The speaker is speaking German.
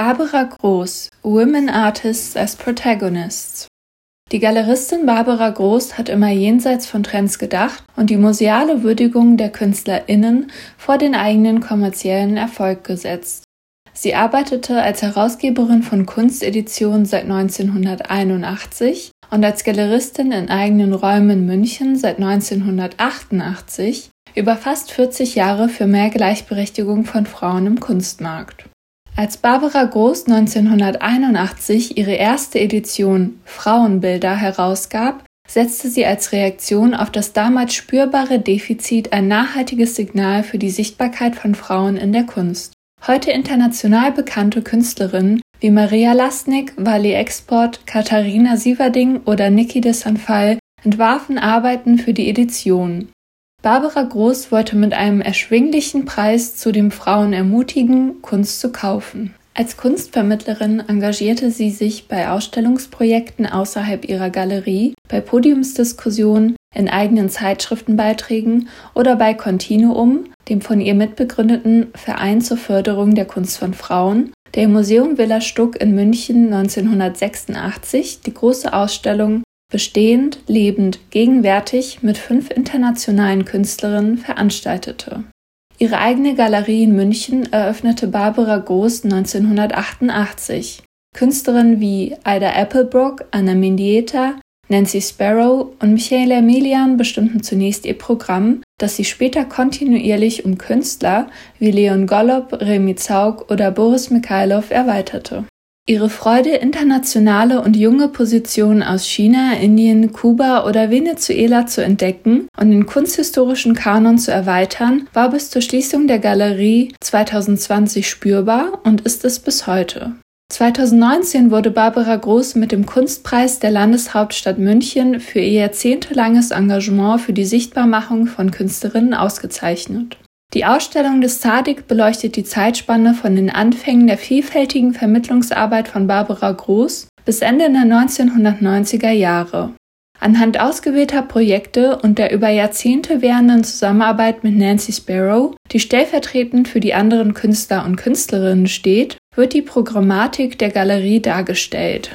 Barbara Groß Women Artists as Protagonists Die Galeristin Barbara Groß hat immer jenseits von Trends gedacht und die museale Würdigung der KünstlerInnen vor den eigenen kommerziellen Erfolg gesetzt. Sie arbeitete als Herausgeberin von Kunsteditionen seit 1981 und als Galeristin in eigenen Räumen München seit 1988 über fast 40 Jahre für mehr Gleichberechtigung von Frauen im Kunstmarkt. Als Barbara Groß 1981 ihre erste Edition Frauenbilder herausgab, setzte sie als Reaktion auf das damals spürbare Defizit ein nachhaltiges Signal für die Sichtbarkeit von Frauen in der Kunst. Heute international bekannte Künstlerinnen wie Maria Lasnik, Wally Export, Katharina Sieverding oder Niki de Sanfal entwarfen Arbeiten für die Edition. Barbara Groß wollte mit einem erschwinglichen Preis zu den Frauen ermutigen, Kunst zu kaufen. Als Kunstvermittlerin engagierte sie sich bei Ausstellungsprojekten außerhalb ihrer Galerie, bei Podiumsdiskussionen, in eigenen Zeitschriftenbeiträgen oder bei Continuum, dem von ihr mitbegründeten Verein zur Förderung der Kunst von Frauen, der im Museum Villa Stuck in München 1986 die große Ausstellung bestehend, lebend, gegenwärtig mit fünf internationalen Künstlerinnen veranstaltete. Ihre eigene Galerie in München eröffnete Barbara Groß 1988. Künstlerinnen wie Ida Applebrook, Anna Mendieta, Nancy Sparrow und Michaela Emilian bestimmten zunächst ihr Programm, das sich später kontinuierlich um Künstler wie Leon Golub, Remy Zaug oder Boris Mikhailov erweiterte. Ihre Freude, internationale und junge Positionen aus China, Indien, Kuba oder Venezuela zu entdecken und den kunsthistorischen Kanon zu erweitern, war bis zur Schließung der Galerie 2020 spürbar und ist es bis heute. 2019 wurde Barbara Groß mit dem Kunstpreis der Landeshauptstadt München für ihr jahrzehntelanges Engagement für die Sichtbarmachung von Künstlerinnen ausgezeichnet. Die Ausstellung des Zadig beleuchtet die Zeitspanne von den Anfängen der vielfältigen Vermittlungsarbeit von Barbara Groß bis Ende der 1990er Jahre. Anhand ausgewählter Projekte und der über Jahrzehnte währenden Zusammenarbeit mit Nancy Sparrow, die stellvertretend für die anderen Künstler und Künstlerinnen steht, wird die Programmatik der Galerie dargestellt